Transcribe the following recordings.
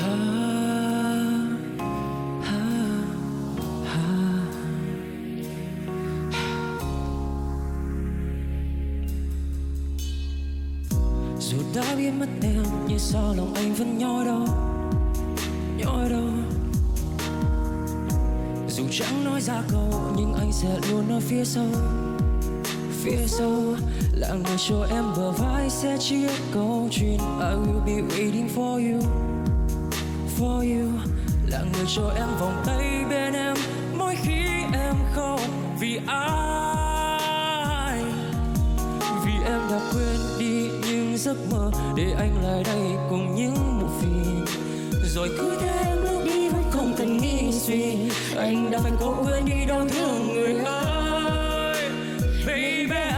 Dù đã biết mất em Nhưng sao lòng anh vẫn nhói đau Nhói đau. Dù chẳng nói ra câu, Nhưng anh sẽ luôn ở phía sau Phía sau. Là người cho em bờ vai Sẽ chia câu chuyện, I will be waiting for you. For you. Là người cho em vòng tay bên em. Mỗi khi em khóc, Vì ai? Vì em đã quên đi những giấc mơ để anh lại đây cùng những bộ phim rồi cứ thế em bước đi, vẫn không cần nghĩ suy. Anh đã phải cố quên đi đau thương người ơi. Baby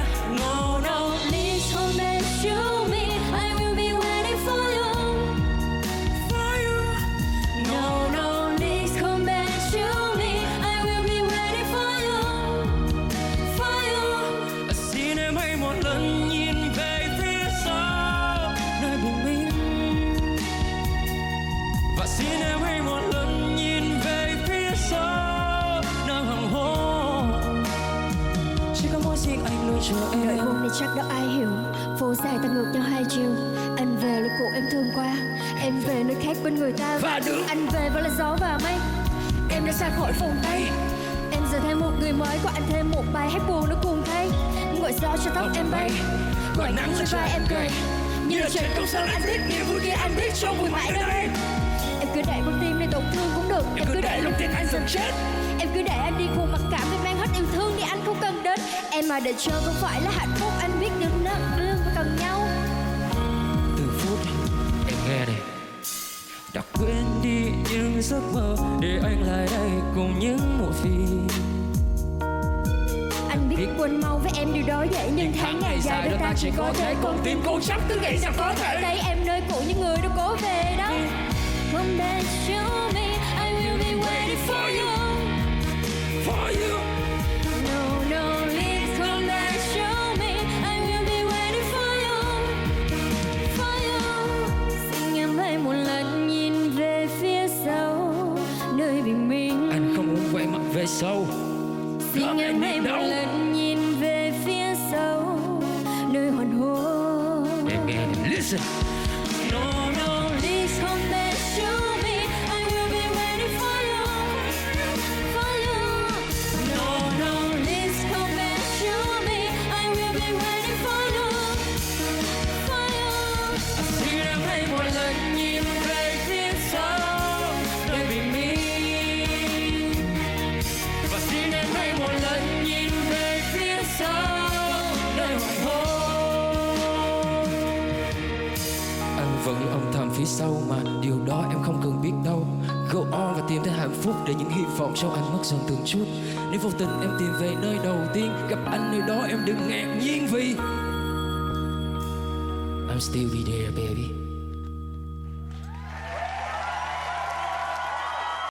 Đợi hôm nay chắc đâu ai hiểu. Phố dài ta ngược nhau hai chiều. Anh về lúc cũ em thương qua Em về nơi khác bên người ta. Và được. Anh về với là gió và mây. Em đã xa khỏi vòng tay. Em giờ thêm một người mới. Của anh thêm một bài hát buồn nó cùng thay. Gọi gió cho tóc em bay. Gọi nắng cho vai em cười. Như là chuyện công sơn anh thích Niềm vui kia anh biết trong vui mãi đây. Em cứ để con tim này tổn thương cũng được. Em cứ để lòng tin anh dần chết. Em cứ để anh đi cùng mặc cảm Vì mà để chờ không phải là hạnh phúc Anh biết được nó đương và cần nhau. Từ phút em nghe đây đã quên đi những giấc mơ để anh lại đây cùng những bộ phim Anh biết quên mau với em điều đó dễ Nhưng tháng ngày dài đôi ta chỉ có thể Con tim cô chắc cứ nghĩ rằng có thể Thấy em bình minh. anh không muốn quay mặt về sau Xin Không, em hãy một lần nhìn về phía sau, nơi hoàng hôn. này listen vẫn âm thầm phía sau mà điều đó em không cần biết đâu. Go on và tìm thấy hạnh phúc để những hy vọng sau anh mất dần từng chút. Nếu vô tình em tìm về nơi đầu tiên, Gặp anh nơi đó em đừng ngạc nhiên vì I'm still be there, baby.